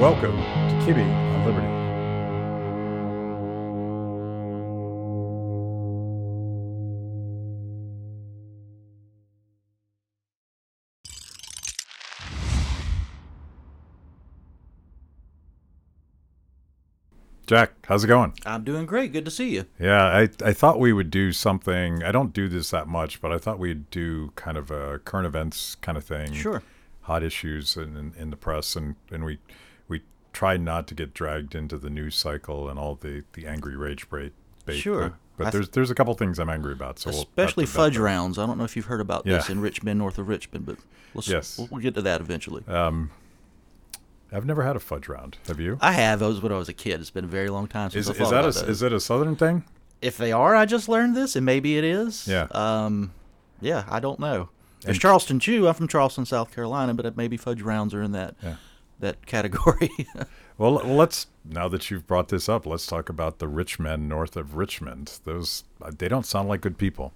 Welcome to Kibbe on Liberty. Jack, how's it going? I'm doing great. Good to see you. Yeah, I, I thought we would do something. I don't do this that much, but I thought we'd do kind of a current events kind of thing. Sure. Hot issues in, in, in the press, and, and we we try not to get dragged into the news cycle and all the, the angry rage bait. bait Sure. But, but th- there's there's a couple things I'm angry about. So we'll Especially fudge them. rounds. I don't know if you've heard about this in Richmond, north of Richmond, but let's, Yes. we'll, we'll get to that eventually. Um, I've never had a fudge round. Have you? I have. That was when I was a kid. It's been a very long time since Is, I is that a, those. is it a southern thing? If they are, I just learned this, and maybe it is. Yeah. Um, yeah, I don't know. There's And- Charleston Chew. I'm from Charleston, South Carolina, but maybe fudge rounds are in that Yeah. That category. Well, well, let's now that you've brought this up, let's talk about the rich men north of Richmond. Those they don't sound like good people.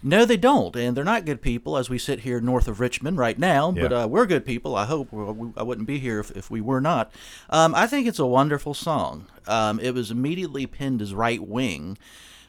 No, they don't, and they're not good people. As we sit here north of Richmond right now, but uh, we're good people. I hope we, I wouldn't be here if, if we were not. Um, I think it's a wonderful song. Um, it was immediately pinned as right wing.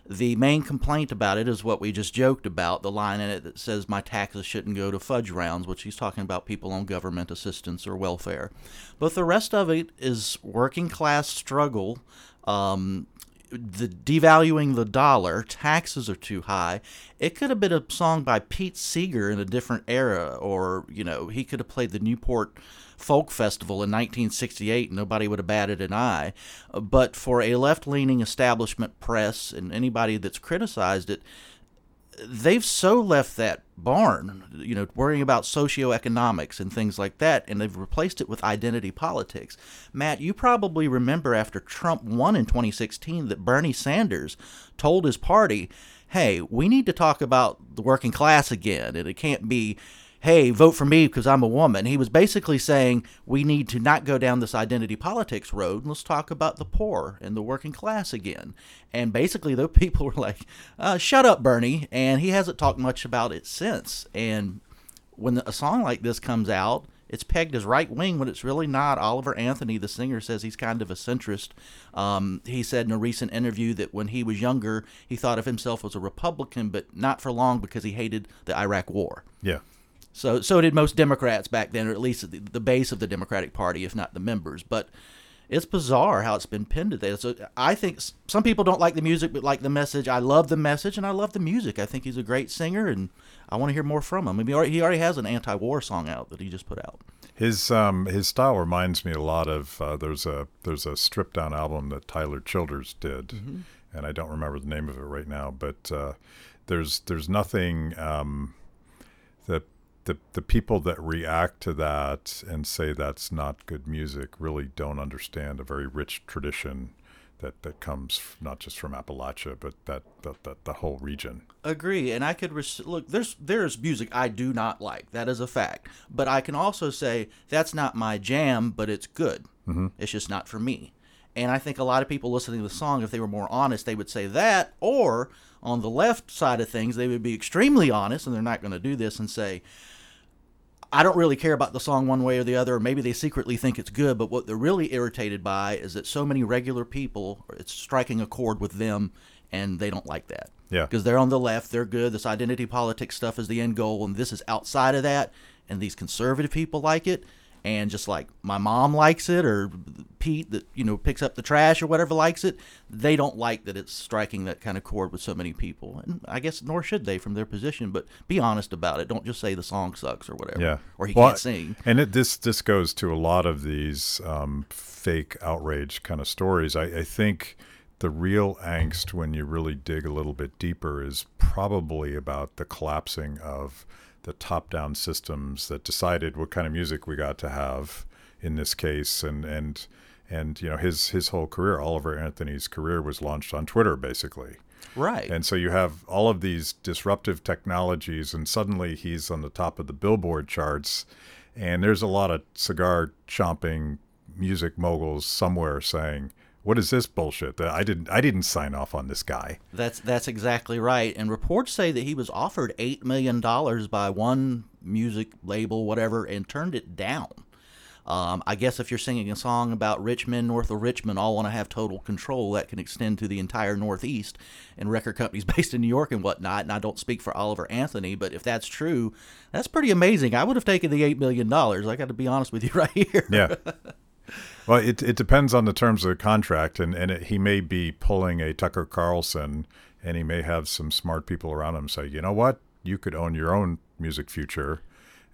The main complaint about it is what we just joked about the line in it that says, My taxes shouldn't go to fudge rounds, which he's talking about people on government assistance or welfare. But the rest of it is working class struggle. Um, the devaluing the dollar, taxes are too high. It could have been a song by Pete Seeger in a different era, or you know, he could have played the Newport Folk Festival in 1968, and nobody would have batted an eye. But for a left-leaning establishment press and anybody that's criticized it, they've so left that barn, you know, worrying about socioeconomics and things like that, and they've replaced it with identity politics. Matt, you probably remember after Trump won in 2016 that Bernie Sanders told his party, hey, we need to talk about the working class again, and it can't be. Hey, vote for me because I'm a woman. He was basically saying we need to not go down this identity politics road and let's talk about the poor and the working class again. And basically, those people were like, uh, "Shut up, Bernie," and he hasn't talked much about it since. And when a song like this comes out, it's pegged as right wing when it's really not. Oliver Anthony, the singer, says he's kind of a centrist. Um, he said in a recent interview that when he was younger, he thought of himself as a Republican, but not for long because he hated the Iraq War. Yeah, So, so did most Democrats back then, or at least the, the base of the Democratic Party, if not the members. But it's bizarre how it's been pinned to that. So I think some people don't like the music, but like the message. I love the message, and I love the music. I think he's a great singer, and I want to hear more from him. I mean, he already, he already has an anti-war song out that he just put out. his um his style reminds me a lot of uh, there's a there's a stripped down album that Tyler Childers did, and I don't remember the name of it right now, but uh, there's there's nothing um, that the the people that react to that and say that's not good music really don't understand a very rich tradition that that comes not just from Appalachia but that that, that the whole region. Agree, and I could res- look. There's there's music I do not like. That is a fact. But I can also say that's not my jam, but it's good. Mm-hmm. It's just not for me. And I think a lot of people listening to the song, if they were more honest, they would say that. Or on the left side of things, they would be extremely honest, and they're not going to do this and say, I don't really care about the song one way or the other, maybe they secretly think it's good, but what they're really irritated by is that so many regular people, it's striking a chord with them, and they don't like that. Yeah. Because they're on the left, they're good. This identity politics stuff is the end goal, and this is outside of that, and these conservative people like it. And just like my mom likes it, or Pete that you know picks up the trash or whatever likes it, they don't like that it's striking that kind of chord with so many people. And I guess nor should they from their position. But be honest about it. Don't just say the song sucks or whatever. Yeah. Or he Well, can't sing. And it, this this goes to a lot of these um, fake outrage kind of stories. I, I think the real angst, when you really dig a little bit deeper, is probably about the collapsing of the top-down systems that decided what kind of music we got to have in this case, and and and you know his his whole career, Oliver Anthony's career, was launched on Twitter, basically. Right. And so you have all of these disruptive technologies, and suddenly he's on the top of the Billboard charts. And there's a lot of cigar chomping music moguls somewhere saying, "What is this bullshit? That I didn't, I didn't sign off on this guy." That's that's exactly right. And reports say that he was offered eight million dollars by one music label, whatever, and turned it down. Um, I guess if you're singing a song about rich men north of Richmond all want to have total control, that can extend to the entire Northeast and record companies based in New York and whatnot. And I don't speak for Oliver Anthony, but if that's true, that's pretty amazing. I would have taken the $8 million. I got to be honest with you right here. Yeah. Well, it, it depends on the terms of the contract, and, and it, he may be pulling a Tucker Carlson, and he may have some smart people around him say, you know what, you could own your own music future,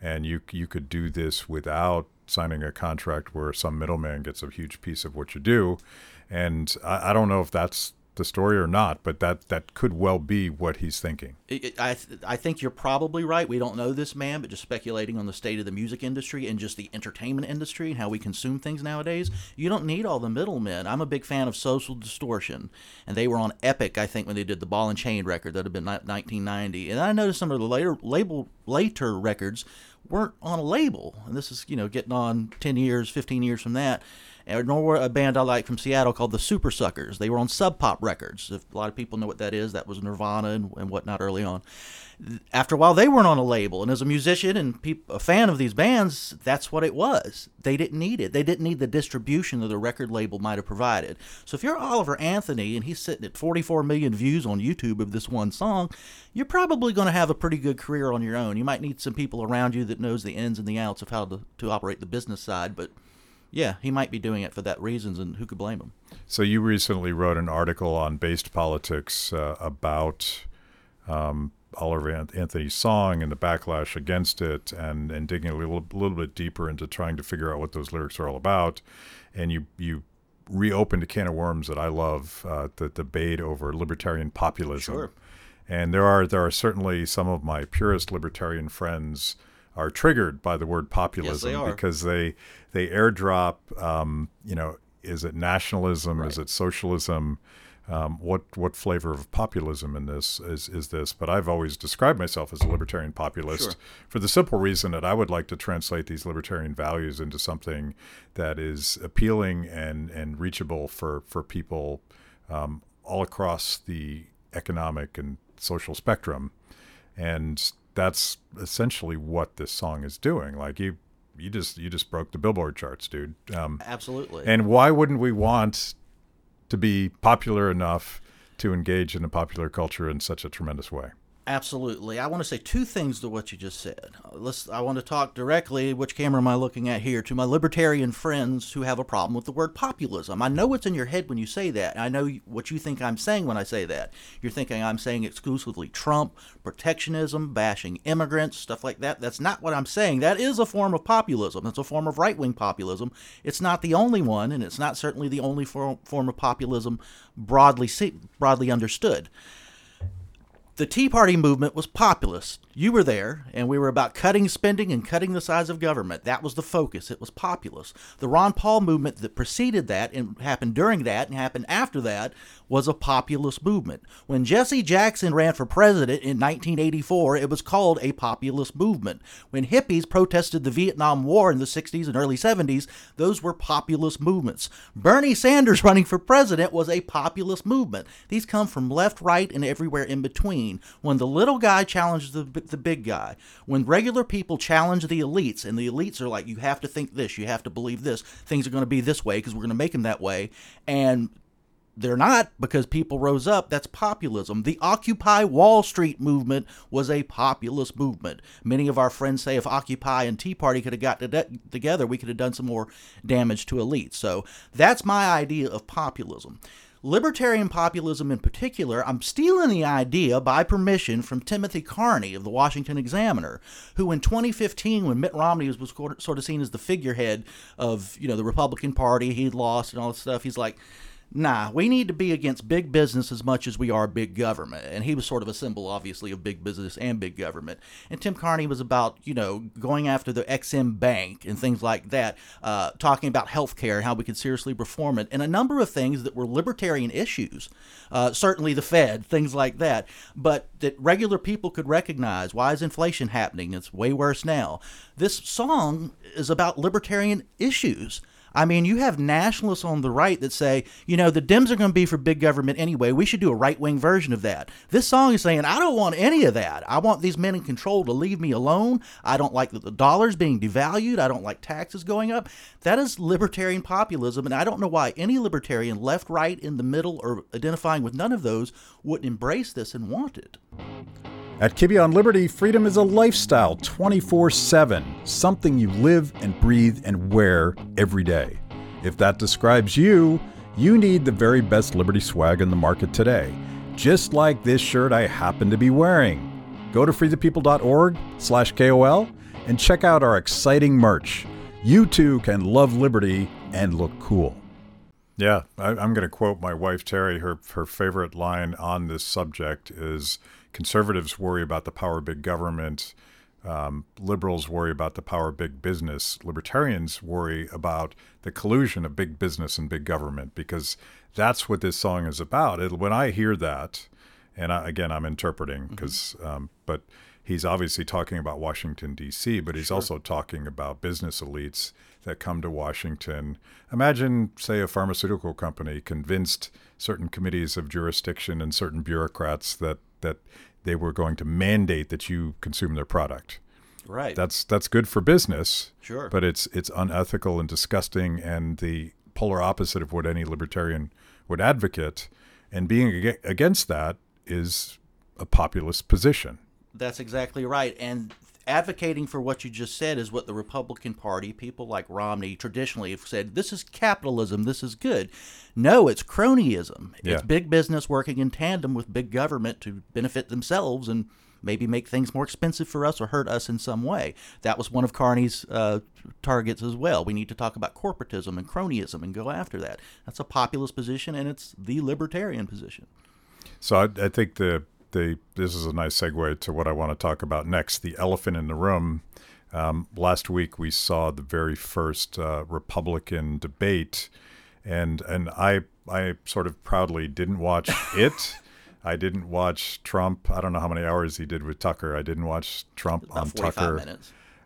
and you you could do this without signing a contract where some middleman gets a huge piece of what you do, and I, I don't know if that's the story or not, but that that could well be what he's thinking. I I think you're probably right. We don't know this man, but just speculating on the state of the music industry and just the entertainment industry and how we consume things nowadays, you don't need all the middlemen. I'm a big fan of Social Distortion, and they were on Epic, I think, when they did the Ball and Chain record that had been 1990. And I noticed some of the later label later records weren't on a label, and this is you know getting on 10 years, 15 years from that nor a band I like from Seattle called the Supersuckers. They were on Sub Pop Records. If a lot of people know what that is, that was Nirvana and, and whatnot early on. After a while, they weren't on a label, and as a musician and a fan of these bands, that's what it was. They didn't need it. They didn't need the distribution that the record label might have provided. So if you're Oliver Anthony and he's sitting at 44 million views on YouTube of this one song, you're probably going to have a pretty good career on your own. You might need some people around you that knows the ins and the outs of how to, to operate the business side, but yeah, he might be doing it for that reasons, and who could blame him? So you recently wrote an article on based politics uh, about um, Oliver Anthony's song and the backlash against it, and and digging a little little bit deeper into trying to figure out what those lyrics are all about, and you you reopened a can of worms that I love, uh, the debate over libertarian populism. Sure. And there are there are certainly some of my purest libertarian friends are triggered by the word populism yes, they because they they airdrop. Um, you know, is it nationalism? Right. Is it socialism? Um, what what flavor of populism in this is is this? But I've always described myself as a libertarian populist sure. for the simple reason that I would like to translate these libertarian values into something that is appealing and and reachable for for people um, all across the economic and social spectrum. And that's essentially what this song is doing. Like you, you just you just broke the Billboard charts, dude. Um, Absolutely. And why wouldn't we want to be popular enough to engage in the popular culture in such a tremendous way? Absolutely. I want to say two things to what you just said. Let's. I want to talk directly. Which camera am I looking at here? To my libertarian friends who have a problem with the word populism. I know what's in your head when you say that. I know what you think I'm saying when I say that. You're thinking I'm saying exclusively Trump, protectionism, bashing immigrants, stuff like that. That's not what I'm saying. That is a form of populism. It's a form of right wing populism. It's not the only one, and it's not certainly the only form of populism broadly broadly understood the Tea Party movement was populist. You were there, and we were about cutting spending and cutting the size of government. That was the focus. It was populist. The Ron Paul movement that preceded that and happened during that and happened after that was a populist movement. When Jesse Jackson ran for president in 1984, it was called a populist movement. When hippies protested the Vietnam War in the 60s and early 70s, those were populist movements. Bernie Sanders running for president was a populist movement. These come from left, right, and everywhere in between. When the little guy challenges the the big guy. When regular people challenge the elites, and the elites are like, you have to think this, you have to believe this, things are going to be this way because we're going to make them that way, and they're not because people rose up. That's populism. The Occupy Wall Street movement was a populist movement. Many of our friends say if Occupy and Tea Party could have got together, we could have done some more damage to elites. So that's my idea of populism. Libertarian populism in particular, I'm stealing the idea by permission from Timothy Carney of the Washington Examiner, who in 2015, when Mitt Romney was, was sort of seen as the figurehead of you know the Republican Party, he'd lost and all this stuff, he's like, Nah, we need to be against big business as much as we are big government. And he was sort of a symbol, obviously, of big business and big government. And Tim Carney was about, you know, going after the Ex-Im Bank and things like that, uh, talking about health care and how we could seriously reform it, and a number of things that were libertarian issues. Uh, certainly the Fed, things like that, but that regular people could recognize. Why is inflation happening? It's way worse now. This song is about libertarian issues. I mean, you have nationalists on the right that say, you know, the Dems are going to be for big government anyway. We should do a right wing version of that. This song is saying, I don't want any of that. I want these men in control to leave me alone. I don't like the dollar's being devalued. I don't like taxes going up. That is libertarian populism. And I don't know why any libertarian, left, right, in the middle, or identifying with none of those, wouldn't embrace this and want it. At Kibbe on Liberty, freedom is a lifestyle 24 7, something you live and breathe and wear every day. If that describes you, you need the very best Liberty swag in the market today, just like this shirt I happen to be wearing. Go to freethepeople.org slash KOL and check out our exciting merch. You too can love liberty and look cool. Yeah, I, am going to quote my wife Terry. Her her favorite line on this subject is conservatives worry about the power of big government. Um, liberals worry about the power of big business. Libertarians worry about the collusion of big business and big government because that's what this song is about. It, when I hear that, and I, again, I'm interpreting because, mm-hmm. um, but he's obviously talking about Washington, D.C., but he's sure. also talking about business elites that come to Washington. Imagine, say, a pharmaceutical company convinced certain committees of jurisdiction and certain bureaucrats that that they were going to mandate that you consume their product. Right. That's that's good for business. Sure. But it's it's unethical and disgusting and the polar opposite of what any libertarian would advocate. And being against that is a populist position. That's exactly right. And advocating for what you just said is what the Republican Party, people like Romney, traditionally have said this is capitalism, this is good. No, it's cronyism. Yeah. It's big business working in tandem with big government to benefit themselves and maybe make things more expensive for us or hurt us in some way. That was one of Carney's uh, targets as well. We need to talk about corporatism and cronyism and go after that. That's a populist position and it's the libertarian position. So I, I think the the this is a nice segue to what I want to talk about next. The elephant in the room. Um, last week we saw the very first uh, Republican debate, and and I I sort of proudly didn't watch it. I didn't watch Trump. I don't know how many hours he did with Tucker. I didn't watch Trump About on Tucker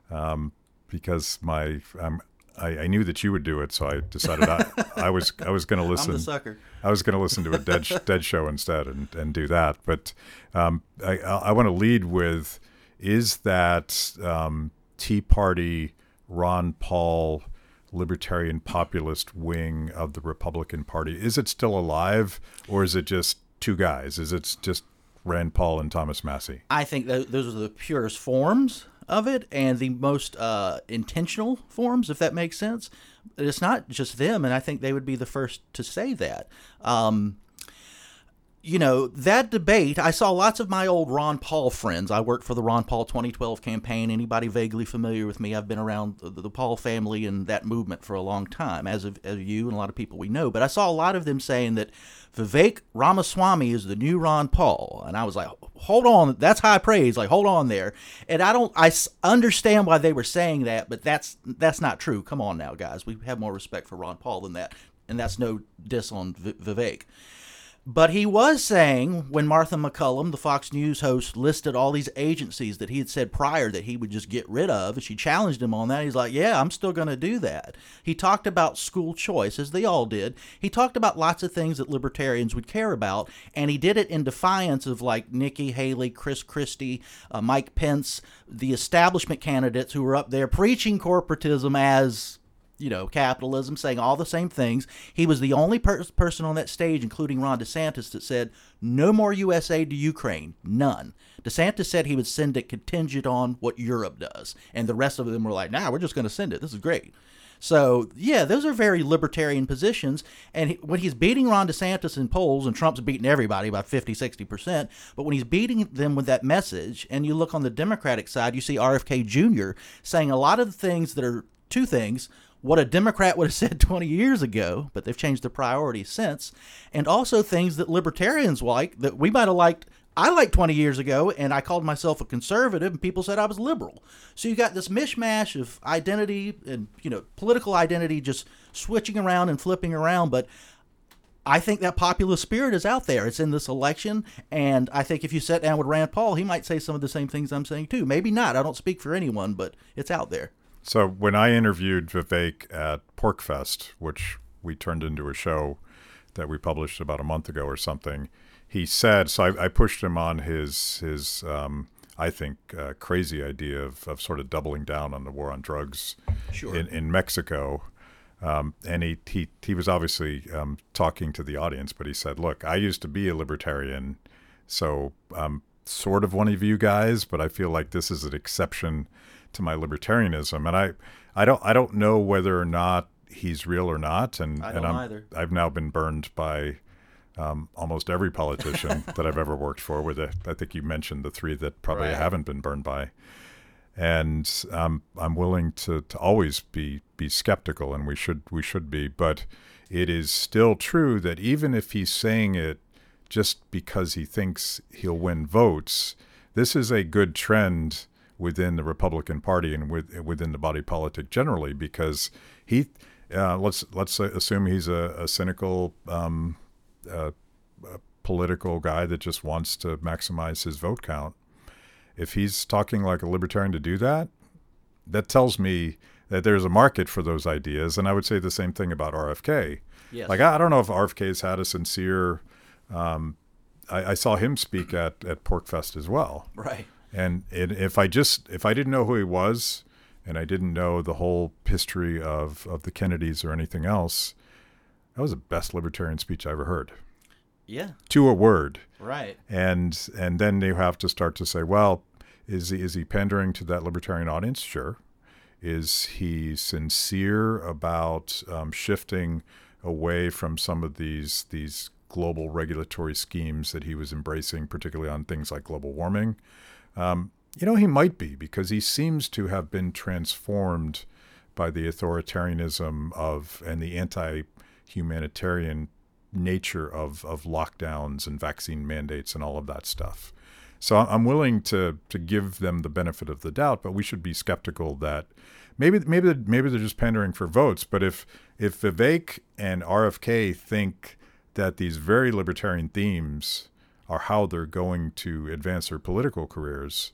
um, because my I'm I, I, knew that you would do it, so I decided I, I was I was going to listen. I'm the sucker. I was going to listen to a dead dead show instead and, and do that. But um, I I want to lead with is that um, Tea Party Ron Paul libertarian populist wing of the Republican Party is it still alive or is it just two guys? Is it just Rand Paul and Thomas Massie? I think those are the purest forms of it and the most uh, intentional forms, if that makes sense. It's not just them, and I think they would be the first to say that. Um, you know, that debate, I saw lots of my old Ron Paul friends. I worked for the Ron Paul 2012 campaign. Anybody vaguely familiar with me, I've been around the, the Paul family and that movement for a long time, as of, as you and a lot of people we know. But I saw a lot of them saying that Vivek Ramaswamy is the new Ron Paul. And I was like, hold on, that's high praise. Like, hold on there. And I don't, I understand why they were saying that, but that's, that's not true. Come on now, guys. We have more respect for Ron Paul than that. And that's no diss on Vivek. But he was saying when Martha MacCallum, the Fox News host, listed all these agencies that he had said prior that he would just get rid of, and she challenged him on that. He's like, Yeah, I'm still going to do that. He talked about school choice, as they all did. He talked about lots of things that libertarians would care about, and he did it in defiance of like Nikki Haley, Chris Christie, uh, Mike Pence, the establishment candidates who were up there preaching corporatism as you know, capitalism, saying all the same things. He was the only per- person on that stage, including Ron DeSantis, that said no more U.S. aid to Ukraine. None. DeSantis said he would send it contingent on what Europe does. And the rest of them were like, nah, we're just going to send it. This is great. So, yeah, those are very libertarian positions. And he, when he's beating Ron DeSantis in polls, and Trump's beating everybody by 50, 60%, but when he's beating them with that message, and you look on the Democratic side, you see RFK Jr. saying a lot of the things that are two things what a Democrat would have said 20 years ago, but they've changed their priorities since, and also things that libertarians like that we might have liked. I liked 20 years ago, and I called myself a conservative, and people said I was liberal. So you got this mishmash of identity and you know political identity just switching around and flipping around, but. I think that populist spirit is out there. It's in this election, and I think if you sat down with Rand Paul, he might say some of the same things I'm saying too. Maybe not. I don't speak for anyone, but it's out there. So when I interviewed Vivek at PorcFest, which we turned into a show that we published about a month ago or something, he said. So I, I pushed him on his his um, I think uh, crazy idea of, of sort of doubling down on the war on drugs Sure. in, in Mexico. Um, and he, he, he was obviously um, talking to the audience, but he said, Look, I used to be a libertarian, so I'm sort of one of you guys, but I feel like this is an exception to my libertarianism. And I, I, don't, I don't know whether or not he's real or not. And, I and don't I'm, either. I've now been burned by um, almost every politician that I've ever worked for. With it, I think you mentioned the three that probably Right. Haven't been burned by, and um, I'm willing to, to always be be skeptical, and we should we should be. But it is still true that even if he's saying it just because he thinks he'll win votes, this is a good trend within the Republican Party and with, within the body politic generally because he. Uh, let's let's assume he's a, a cynical um, uh, a political guy that just wants to maximize his vote count. If he's talking like a libertarian to do that, that tells me that there's a market for those ideas. And I would say the same thing about RFK. Yes. Like I, I don't know if RFK's had a sincere. Um, I, I saw him speak at at PorcFest as well. right. And it, if I just if I didn't know who he was, and I didn't know the whole history of of the Kennedys or anything else, that was the best libertarian speech I ever heard, Yeah. to a word. Right. And and then you have to start to say, well, is he is he pandering to that libertarian audience? Sure. Is he sincere about um, shifting away from some of these these global regulatory schemes that he was embracing, particularly on things like global warming? Um, you know, he might be because he seems to have been transformed by the authoritarianism of and the anti-humanitarian nature of of lockdowns and vaccine mandates and all of that stuff. So I'm willing to to give them the benefit of the doubt, but we should be skeptical that maybe maybe maybe they're just pandering for votes. But if if Vivek and RFK think that these very libertarian themes are how they're going to advance their political careers,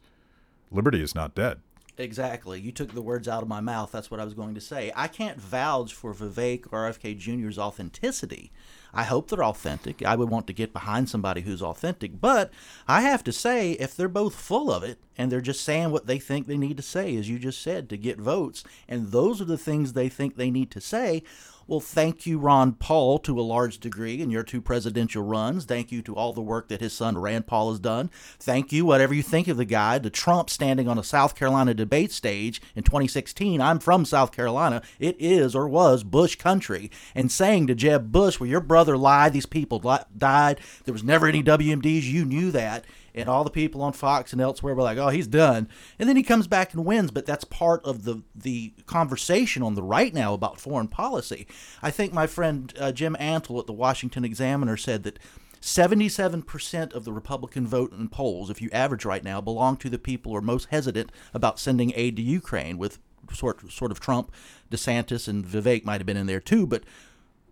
liberty is not dead. Exactly. You took the words out of my mouth. That's what I was going to say. I can't vouch for Vivek or RFK Jr.'s authenticity. I hope they're authentic. I would want to get behind somebody who's authentic. But I have to say, if they're both full of it and they're just saying what they think they need to say, as you just said, to get votes, and those are the things they think they need to say, well, thank you, Ron Paul, to a large degree in your two presidential runs. Thank you to all the work that his son Rand Paul has done. Thank you, whatever you think of the guy, to Trump standing on a South Carolina debate stage in 2016. I'm from South Carolina. It is or was Bush country. And saying to Jeb Bush, well, your brother lied, these people li- died, there was never any WMDs, you knew that and all the people on Fox and elsewhere were like, "Oh, he's done." And then he comes back and wins, but that's part of the the conversation on the right now about foreign policy. I think my friend uh, Jim Antle at the Washington Examiner said that 77% of the Republican vote in polls, if you average right now, belong to the people who are most hesitant about sending aid to Ukraine with sort sort of Trump, DeSantis and Vivek might have been in there too, but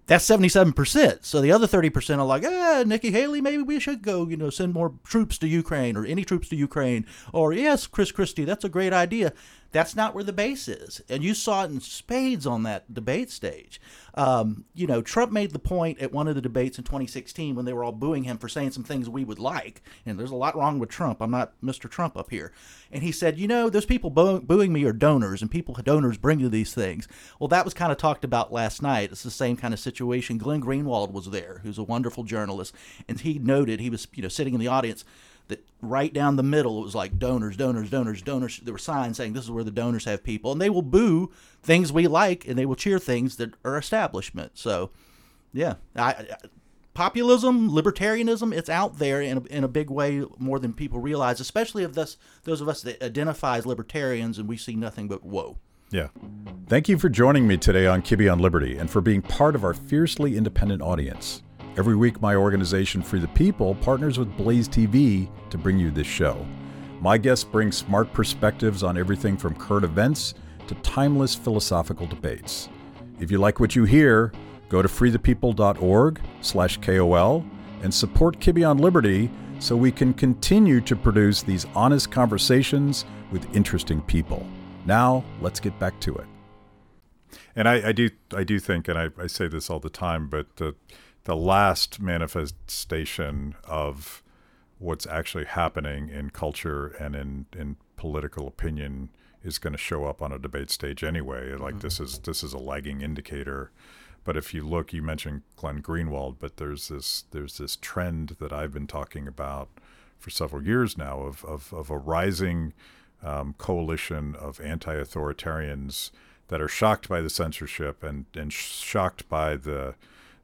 that's 77%. So the other 30% are like, eh, Nikki Haley, maybe we should go, you know, send more troops to Ukraine or any troops to Ukraine. Or, yes, Chris Christie, that's a great idea. That's not where the base is. And you saw it in spades on that debate stage. Um, you know, Trump made the point at one of the debates in 2016 when they were all booing him for saying some things we would like. And there's a lot wrong with Trump. I'm not Mr. Trump up here. And he said, you know, those people boo- booing me are donors, and people donors bring you these things. Well, that was kind of talked about last night. It's the same kind of situation. Glenn Greenwald was there, who's a wonderful journalist, and he noted he was, you know, sitting in the audience that right down the middle it was like donors, donors, donors, donors. There were signs saying this is where the donors have people, and they will boo things we like, and they will cheer things that are establishment. So, yeah, I, I populism, libertarianism, it's out there in a, in a big way more than people realize, especially of this, those of us that identify as libertarians and we see nothing but woe. Yeah. Thank you for joining me today on Kibbe on Liberty and for being part of our fiercely independent audience. Every week, my organization, Free the People, partners with Blaze TV to bring you this show. My guests bring smart perspectives on everything from current events to timeless philosophical debates. If you like what you hear, go to freethepeople.org slash KOL and support Kibbe on Liberty so we can continue to produce these honest conversations with interesting people. Now, let's get back to it. And I, I do I do think, and I, I say this all the time, but the last manifestation of what's actually happening in culture and in, in political opinion is going to show up on a debate stage anyway. Like this is this is a lagging indicator. But if you look, you mentioned Glenn Greenwald, but there's this there's this trend that I've been talking about for several years now of of, of a rising um, coalition of anti-authoritarians that are shocked by the censorship and and shocked by the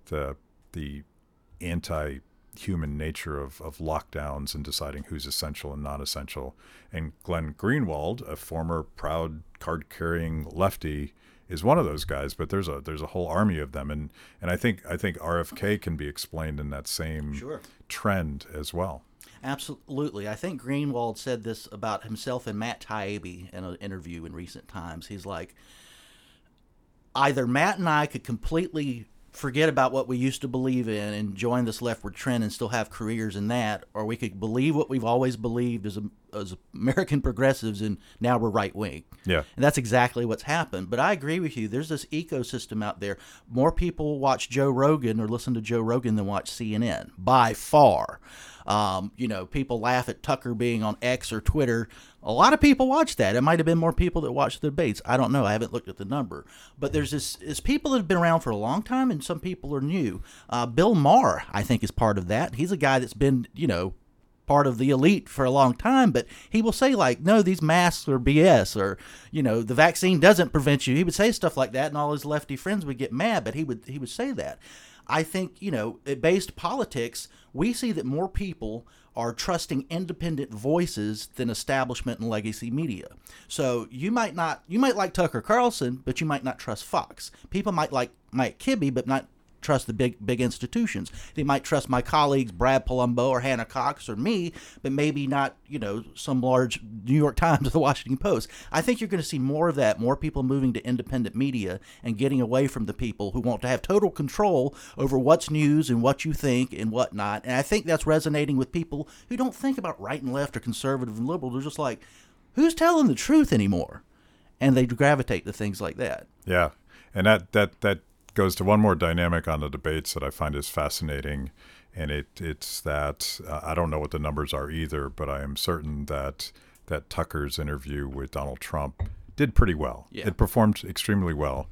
the the anti human nature of, of lockdowns and deciding who's essential and not essential. And Glenn Greenwald, a former proud card carrying lefty, is one of those guys, but there's a there's a whole army of them and and I think I think RFK can be explained in that same Sure. trend as well. Absolutely. I think Greenwald said this about himself and Matt Taibbi in an interview in recent times. He's like, either Matt and I could completely forget about what we used to believe in and join this leftward trend and still have careers in that, or we could believe what we've always believed as, as American progressives and now we're right wing. Yeah. And that's exactly what's happened. But I agree with you. There's this ecosystem out there. More people watch Joe Rogan or listen to Joe Rogan than watch CNN by far. Um, you know, people laugh at Tucker being on X or Twitter. A lot of people watch that. It might have been more people that watched the debates. I don't know. I haven't looked at the number. But there's this is people that have been around for a long time, and some people are new. Uh, Bill Maher, I think, is part of that. He's a guy that's been, you know, part of the elite for a long time, but he will say like, "No, these masks are BS," or you know, the vaccine doesn't prevent you. He would say stuff like that, and all his lefty friends would get mad, but he would he would say that. I think you know, based politics, we see that more people are trusting independent voices than establishment and legacy media. So you might not you might like Tucker Carlson, but you might not trust Fox. People might like Mike Kibbe, but not trust the big big institutions. They might trust my colleagues Brad Palumbo or Hannah Cox or me, but maybe not you know some large New York Times or the Washington Post. I think you're going to see more of that, more people moving to independent media and getting away from the people who want to have total control over what's news and what you think and whatnot. And I think that's resonating with people who don't think about right and left or conservative and liberal. They're just like, who's telling the truth anymore? And they gravitate to things like that. Yeah, and that that that goes to one more dynamic on the debates that I find is fascinating, and it it's that uh, I don't know what the numbers are either, but I am certain that that Tucker's interview with Donald Trump did pretty well. Yeah. It performed extremely well.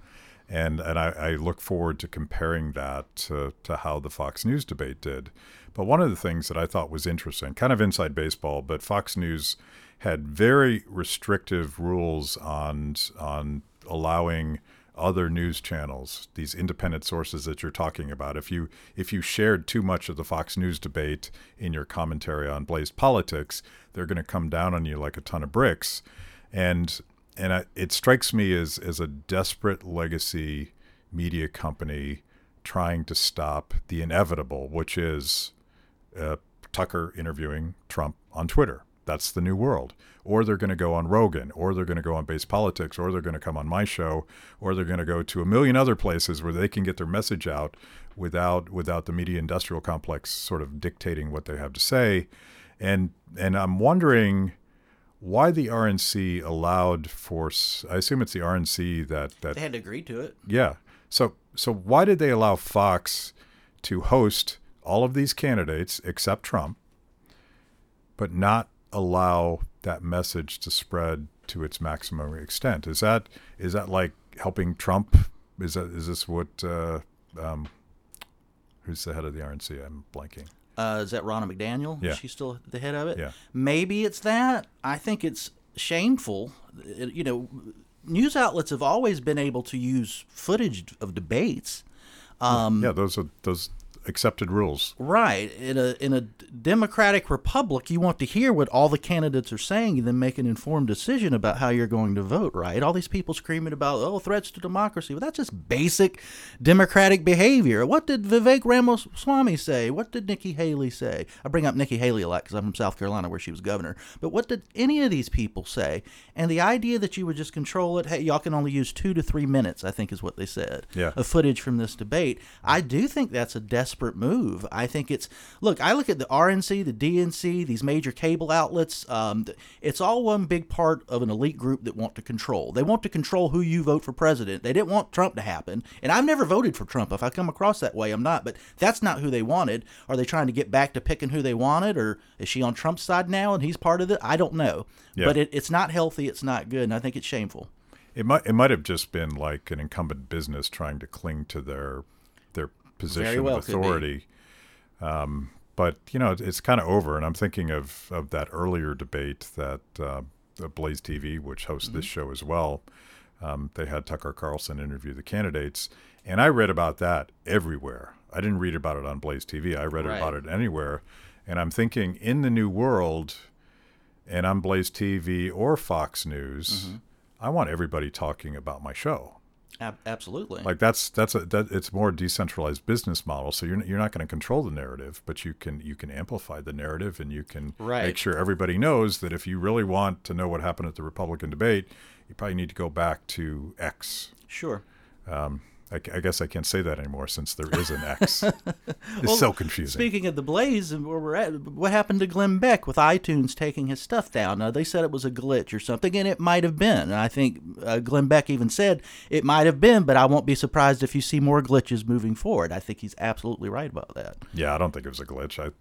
And, and I, I look forward to comparing that to, to how the Fox News debate did. But one of the things that I thought was interesting, kind of inside baseball, but Fox News had very restrictive rules on on allowing other news channels, these independent sources that you're talking about. If you if you shared too much of the Fox News debate in your commentary on Based Politics, they're going to come down on you like a ton of bricks. And and I, it strikes me as as a desperate legacy media company trying to stop the inevitable, which is uh, Tucker interviewing Trump on Twitter. That's the new world. Or they're going to go on Rogan, or they're going to go on Based Politics, or they're going to come on my show, or they're going to go to a million other places where they can get their message out without without the media industrial complex sort of dictating what they have to say. And and I'm wondering why the RNC allowed for I assume it's the RNC that that They had agreed to it. yeah. So so why did they allow Fox to host all of these candidates except Trump, but not allow that message to spread to its maximum extent? Is that is that like helping Trump? Is that is this what? Uh, um, who's the head of the RNC? I'm blanking. Uh, is that Ronna McDaniel? Yeah. Is she still the head of it? Yeah. Maybe it's that. I think it's shameful. It- you know, news outlets have always been able to use footage of debates. Um, yeah, those are those accepted rules. Right. In a in a democratic republic, you want to hear what all the candidates are saying and then make an informed decision about how you're going to vote, right? All these people screaming about oh threats to democracy. Well, that's just basic democratic behavior. What did Vivek Ramaswamy say? What did Nikki Haley say? I bring up Nikki Haley a lot because I'm from South Carolina where she was governor. But what did any of these people say? And the idea that you would just control it, hey, y'all can only use two to three minutes, I think is what they said, Yeah. of footage from this debate. I do think that's a desperate desperate move. I think it's look. I look at the RNC, the DNC, these major cable outlets. Um, it's all one big part of an elite group that want to control. They want to control who you vote for president. They didn't want Trump to happen, and I've never voted for Trump. If I come across that way, I'm not. But that's not who they wanted. Are they trying to get back to picking who they wanted, or is she on Trump's side now and he's part of it? I don't know. Yeah. But it, it's not healthy. It's not good, and I think it's shameful. It might it might have just been like an incumbent business trying to cling to their their position well of authority. Um, but you know, it's kind of over. And I'm thinking of of that earlier debate that uh, Blaze TV, which hosts this Mm-hmm. show as well, um, they had Tucker Carlson interview the candidates, and I read about that everywhere. I didn't read about it on Blaze TV. I read Right. about it anywhere, and I'm thinking in the new world, and on Blaze TV or Fox News, Mm-hmm. I want everybody talking about my show. Ab- absolutely. Like that's that's a that it's more decentralized business model. So you're you're not going to control the narrative, but you can you can amplify the narrative, and you can Right. make sure everybody knows that if you really want to know what happened at the Republican debate, you probably need to go back to X. sure. Um, I, I guess I can't say that anymore since there is an X. it's so confusing. Speaking of the Blaze and where we're at, what happened to Glenn Beck with iTunes taking his stuff down? Now, they said it was a glitch or something, and it might have been. And I think uh, Glenn Beck even said it might have been, but I won't be surprised if you see more glitches moving forward. I think he's absolutely right about that. yeah, I don't think it was a glitch. I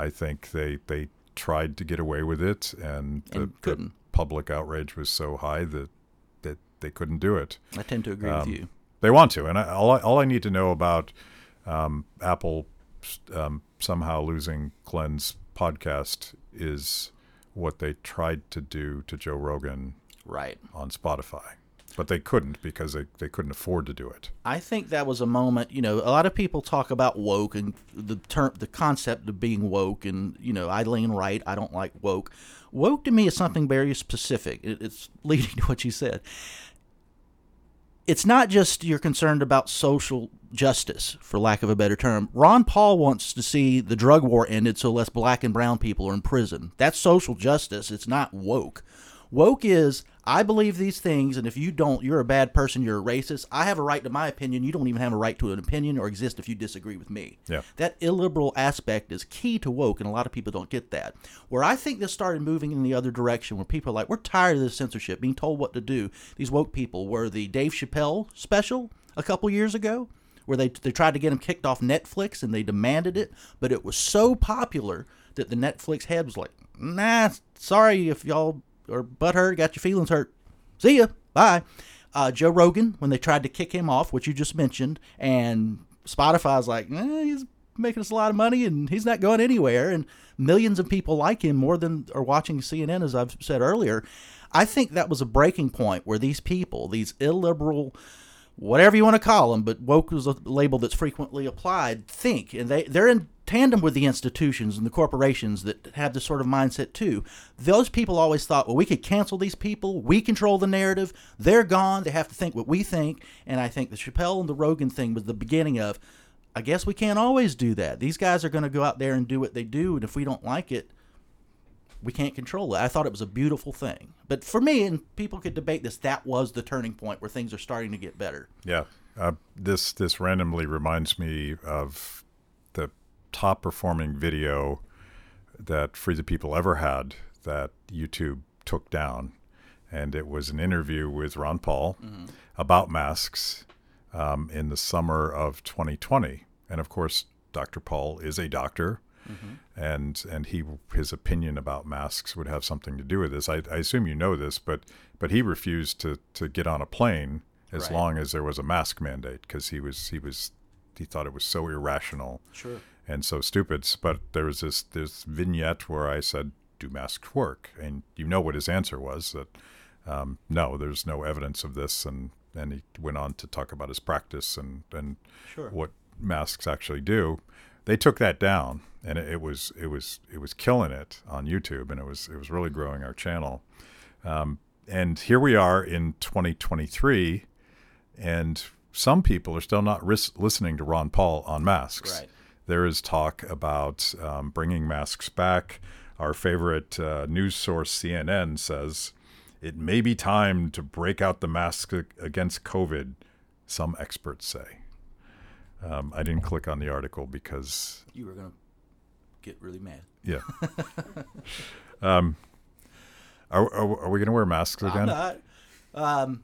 I think they they tried to get away with it, and And the couldn't. public outrage was so high that that they couldn't do it. I tend to agree Um, with you. They want to, and I, all I, all I need to know about um, Apple um, somehow losing Glenn's podcast is what they tried to do to Joe Rogan Right. on Spotify, but they couldn't because they, they couldn't afford to do it. I think that was a moment. You know, a lot of people talk about woke and the term, the concept of being woke, and you know, I lean right. I don't like woke. Woke to me is something very specific. It, it's leading to what you said. It's not just you're concerned about social justice, for lack of a better term. Ron Paul wants to see the drug war ended so less black and brown people are in prison. That's social justice. It's not woke. Woke is I believe these things, and if you don't, you're a bad person. You're a racist. I have a right to my opinion. You don't even have a right to an opinion or exist if you disagree with me. Yeah. That illiberal aspect is key to woke, and a lot of people don't get that. Where I think this started moving in the other direction, where people are like, we're tired of this censorship, being told what to do. These woke people were the Dave Chappelle special a couple years ago, where they they tried to get him kicked off Netflix and they demanded it, but it was so popular that the Netflix head was like, nah, sorry if y'all are butthurt, got your feelings hurt. See ya, bye. Uh, Joe Rogan, when they tried to kick him off, which you just mentioned, and Spotify's like, eh, he's making us a lot of money and he's not going anywhere. And millions of people like him more than are watching CNN, as I've said earlier. I think that was a breaking point where these people, these illiberal, whatever you want to call them, but woke is a label that's frequently applied, think. And they, they're in tandem with the institutions and the corporations that have this sort of mindset too. Those people always thought, well, we could cancel these people. We control the narrative. They're gone. They have to think what we think. And I think the Chappelle and the Rogan thing was the beginning of, I guess we can't always do that. These guys are going to go out there and do what they do. And if we don't like it, we can't control it. I thought it was a beautiful thing. But for me, and people could debate this, that was the turning point where things are starting to get better. Yeah, uh, this this randomly reminds me of the top performing video that Free the People ever had that YouTube took down, and it was an interview with Ron Paul about masks um, in the summer of 2020, and of course, Dr. Paul is a doctor. And and he his opinion about masks would have something to do with this. I, I assume you know this, but but he refused to, to get on a plane as Right. long as there was a mask mandate because he was he was he thought it was so irrational Sure. and so stupid. But there was this this vignette where I said, "Do masks work?" And you know what his answer was that um, no, there's no evidence of this, and and he went on to talk about his practice and and Sure. what masks actually do. They took that down, and it, it was it was it was killing it on YouTube, and it was it was really growing our channel. Um, and here we are in 2023, and some people are still not ris- listening to Ron Paul on masks. Right. There is talk about um, bringing masks back. Our favorite uh, news source, CNN, says it may be time to break out the mask against COVID, some experts say. Um, I didn't click on the article because You were gonna get really mad. yeah. um, are, are, are we going to wear masks again? I'm not. Um,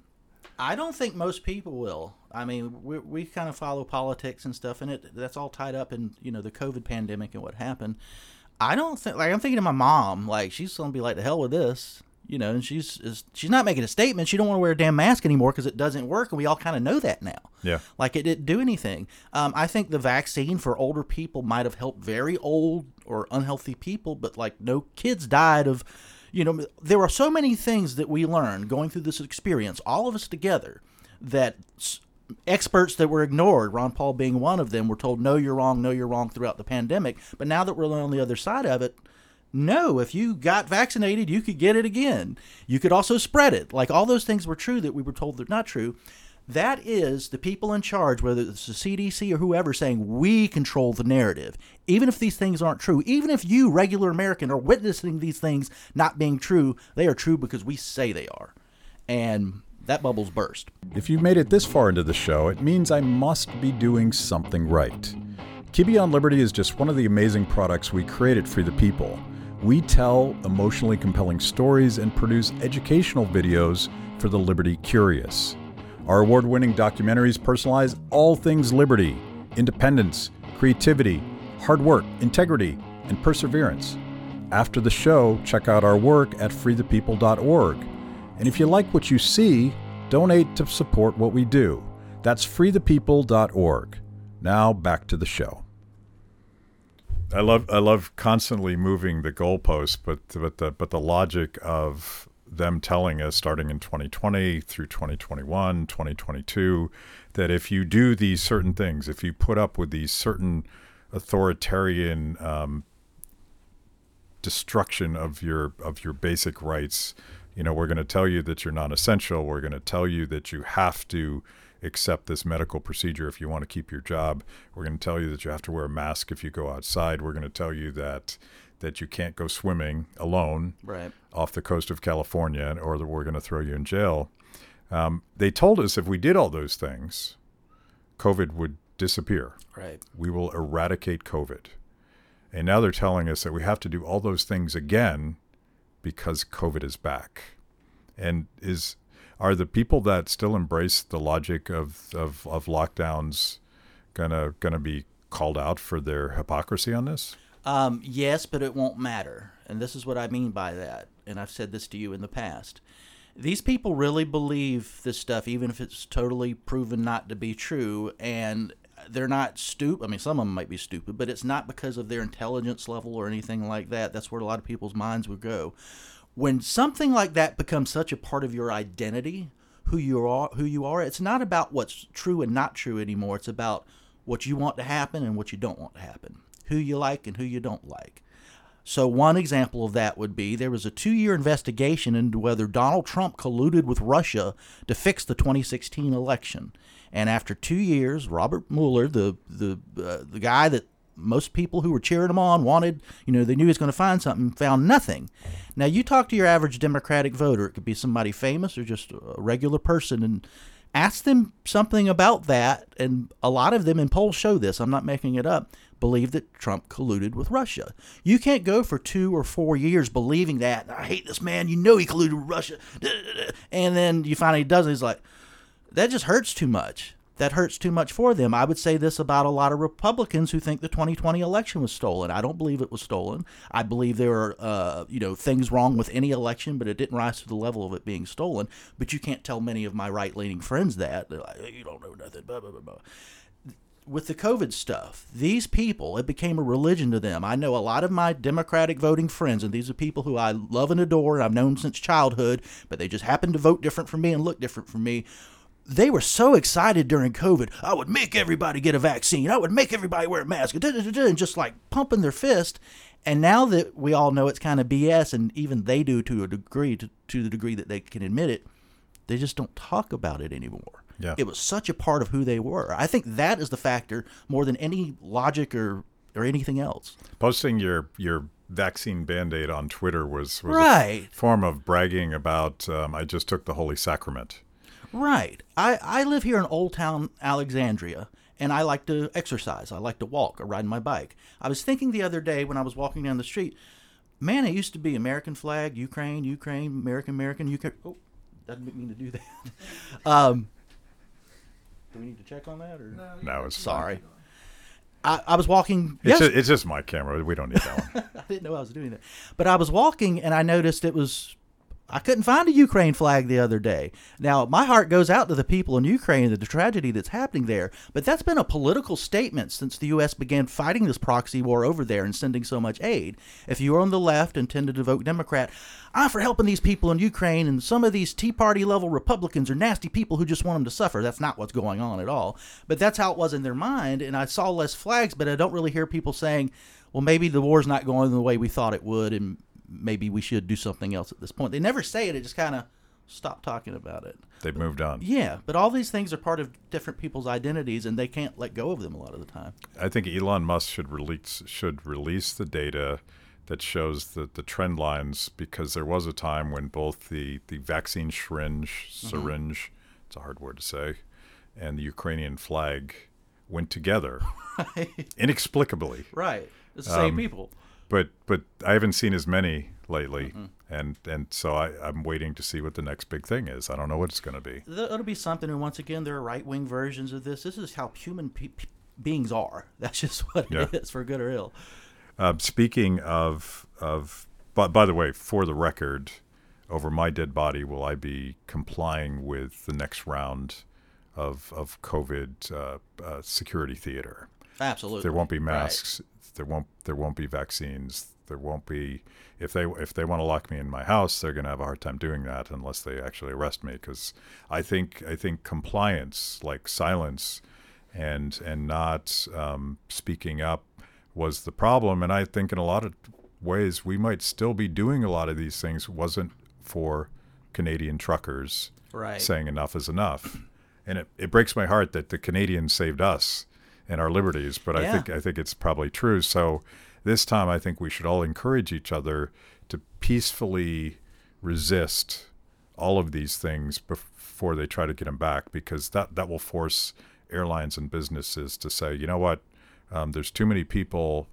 I don't think most people will. I mean, we we kind of follow politics and stuff, and it that's all tied up in you know the COVID pandemic and what happened. I don't think like I'm thinking of my mom. Like she's gonna be like the hell with this, you know, and she's is, she's not making a statement. She don't want to wear a damn mask anymore because it doesn't work, and we all kind of know that now. Yeah. Like it didn't do anything. Um, I think the vaccine for older people might have helped very old or unhealthy people, but like no kids died of, you know, there are so many things that we learned going through this experience, all of us together, that experts that were ignored, Ron Paul being one of them, were told, no, you're wrong, no, you're wrong throughout the pandemic. But now that we're on the other side of it, no, if you got vaccinated, you could get it again. You could also spread it. Like all those things were true that we were told they're not true. That is the people in charge, whether it's the CDC or whoever, saying we control the narrative. Even if these things aren't true, even if you, regular American, are witnessing these things not being true, they are true because we say they are. And that bubble's burst. If you've made it this far into the show, it means I must be doing something right. Kibbe on Liberty is just one of the amazing products we created for the people. We tell emotionally compelling stories and produce educational videos for the Liberty curious. Our award winning documentaries personalize all things liberty, independence, creativity, hard work, integrity, and perseverance. After the show, check out our work at freethepeople.org. And if you like what you see, donate to support what we do. That's freethepeople.org. Now back to the show. I love I love constantly moving the goalposts, but but the but the logic of them telling us starting in 2020 through 2021, 2022, that if you do these certain things, if you put up with these certain authoritarian um, destruction of your of your basic rights, you know, we're going to tell you that you're non-essential. We're going to tell you that you have to accept this medical procedure if you want to keep your job. We're going to tell you that you have to wear a mask if you go outside. We're going to tell you that that you can't go swimming alone Right. off the coast of California, or that we're going to throw you in jail. Um, they told us if we did all those things, COVID would disappear. Right. We will eradicate COVID. And now they're telling us that we have to do all those things again because COVID is back. And is are the people that still embrace the logic of, of, of lockdowns gonna gonna be called out for their hypocrisy on this? Um, yes, but it won't matter. And this is what I mean by that. And I've said this to you in the past. These people really believe this stuff, even if it's totally proven not to be true. And they're not stupid. I mean, some of them might be stupid, but it's not because of their intelligence level or anything like that. That's where a lot of people's minds would go. When something like that becomes such a part of your identity, who you are, who you are, it's not about what's true and not true anymore. It's about what you want to happen and what you don't want to happen, who you like and who you don't like. So, one example of that would be there was a two year investigation into whether Donald Trump colluded with Russia to fix the 2016 election. And after two years, Robert Mueller, the, the, uh, the guy that most people who were cheering him on wanted, you know, they knew he was going to find something, found nothing. Now, you talk to your average Democratic voter, it could be somebody famous or just a regular person, and ask them something about that. And a lot of them, and polls show this, I'm not making it up, believe that Trump colluded with Russia. You can't go for two or four years believing that. I hate this man. You know he colluded with Russia. And then you he doesn't. He's like, that just hurts too much. That hurts too much for them. I would say this about a lot of Republicans who think the 2020 election was stolen. I don't believe it was stolen. I believe there are, uh, you know, things wrong with any election, but it didn't rise to the level of it being stolen. But you can't tell many of my right-leaning friends that. They're like, you don't know nothing. Blah, blah, blah with the COVID stuff, these people, it became a religion to them. I know a lot of my Democratic voting friends, and these are people who I love and adore, and I've known since childhood, but they just happen to vote different from me and look different from me. They were so excited during COVID. I would make everybody get a vaccine. I would make everybody wear a mask, and just like pumping their fist. And now that we all know it's kind of BS, and even they do to a degree, to, to the degree that they can admit it, they just don't talk about it anymore. Yeah. It was such a part of who they were. I think that is the factor more than any logic or or anything else. Posting your your vaccine band-aid on Twitter was, was Right. a form of bragging about um, I just took the Holy Sacrament. Right. I, I live here in Old Town Alexandria, and I like to exercise. I like to walk or ride my bike. I was thinking the other day when I was walking down the street, man, it used to be American flag, Ukraine, Ukraine, American, American, Ukraine. Oh, doesn't mean to do that. um, do we need to check on that or? No, it's Sorry. I, I was walking. It's, yes- ju- it's just my camera. We don't need that one. I didn't know I was doing that. But I was walking and I noticed it was I couldn't find a Ukraine flag the other day. Now, my heart goes out to the people in Ukraine and the tragedy that's happening there, but that's been a political statement since the US began fighting this proxy war over there and sending so much aid. If you are on the left and tended to vote Democrat, I'm for helping these people in Ukraine and some of these Tea Party level Republicans are nasty people who just want them to suffer. That's not what's going on at all. But that's how it was in their mind and I saw less flags, but I don't really hear people saying, well, maybe the war's not going the way we thought it would, and maybe we should do something else at this point. They never say it; it just kind of stop talking about it. They've moved on. Yeah, but all these things are part of different people's identities, and they can't let go of them a lot of the time. I think Elon Musk should release should release the data that shows the, the trend lines because there was a time when both the, the vaccine syringe mm-hmm. syringe it's a hard word to say and the Ukrainian flag went together inexplicably. Right, it's the same um, people. But but I haven't seen as many lately and and so I, I'm waiting to see what the next big thing is. I don't know what it's gonna be. It'll be something, and once again, there are right wing versions of this. This is how human pe- beings are. That's just what Yeah. it is, for good or ill. Um, speaking of of, but by the way, for the record, over my dead body, will I be complying with the next round of of COVID uh, uh, security theater? Absolutely, There won't be masks. There won't there won't be vaccines. There won't be if they if they want to lock me in my house, they're going to have a hard time doing that unless they actually arrest me. Because I think I think compliance, like silence, and and not um, speaking up, was the problem. And I think in a lot of ways we might still be doing a lot of these things. Wasn't for Canadian truckers Right. saying enough is enough. And it, it breaks my heart that the Canadians saved us and our liberties, but I think I think it's probably true. So this time I think we should all encourage each other to peacefully resist all of these things before they try to get them back because that, that will force airlines and businesses to say, you know what, um, there's too many people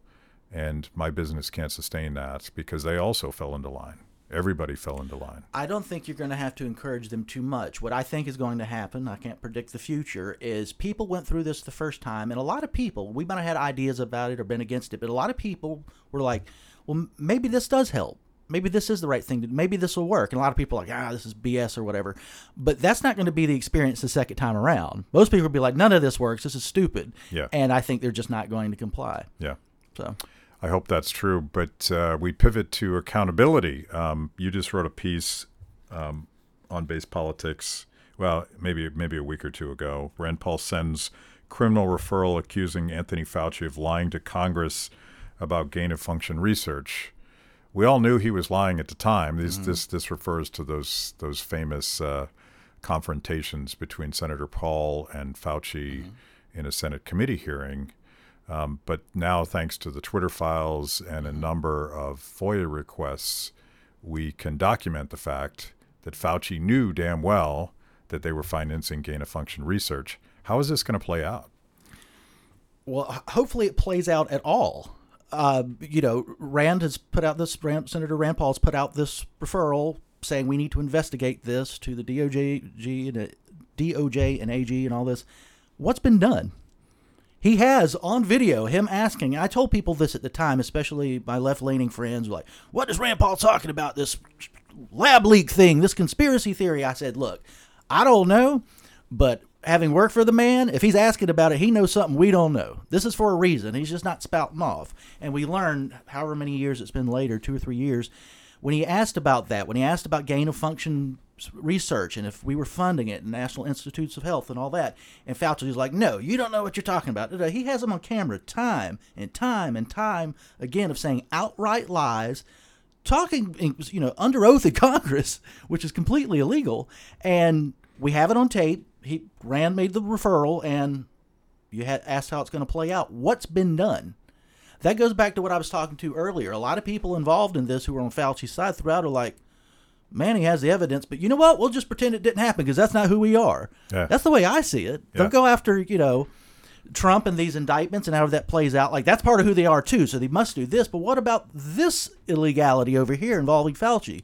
and my business can't sustain that because they also fell into line. Everybody fell into line. I don't think you're going to have to encourage them too much. What I think is going to happen, I can't predict the future, is people went through this the first time, and a lot of people, we might have had ideas about it or been against it, but a lot of people were like, well, maybe this does help. Maybe this is the right thing. To, maybe this will work. And a lot of people are like, ah, this is BS or whatever. But that's not going to be the experience the second time around. Most people will be like, none of this works. This is stupid. Yeah. And I think they're just not going to comply. Yeah. So, I hope that's true. But uh, we pivot to accountability. Um, you just wrote a piece um, on Based Politics. Well, maybe maybe a week or two ago. Rand Paul sends criminal referral accusing Anthony Fauci of lying to Congress about gain of function research. We all knew he was lying at the time. This this this refers to those those famous uh, confrontations between Senator Paul and Fauci in a Senate committee hearing. Um, but now, thanks to the Twitter files and a number of FOIA requests, we can document the fact that Fauci knew damn well that they were financing gain of function research. How is this going to play out? Well, hopefully it plays out at all. Uh, you know, Rand has put out this. Rand, Senator Rand Paul has put out this referral saying we need to investigate this to the DOJ, G, and, uh, DOJ and AG and all this. What's been done? He has on video him asking. I told people this at the time, especially my left leaning friends, were like, "What is Rand Paul talking about? This lab leak thing, this conspiracy theory?" I said, "Look, I don't know, but having worked for the man, if he's asking about it, he knows something we don't know. This is for a reason. He's just not spouting off." And we learned, however many years it's been later, two or three years, when he asked about that, when he asked about gain of function research and if we were funding it, and National Institutes of Health and all that, and Fauci was like, "No, you don't know what you're talking about." He has him on camera time and time and time again of saying outright lies, talking, you know, under oath in Congress, which is completely illegal, and we have it on tape. He Rand made the referral, and you had asked how it's going to play out. What's been done? That goes back to what I was talking to earlier. A lot of people involved in this who were on Fauci's side throughout are like, man, he has the evidence, but you know what? We'll just pretend it didn't happen because that's not who we are. Yeah. That's the way I see it. Yeah. Don't go after, you know, Trump and these indictments and how that plays out, like that's part of who they are too. So they must do this. But what about this illegality over here involving Fauci?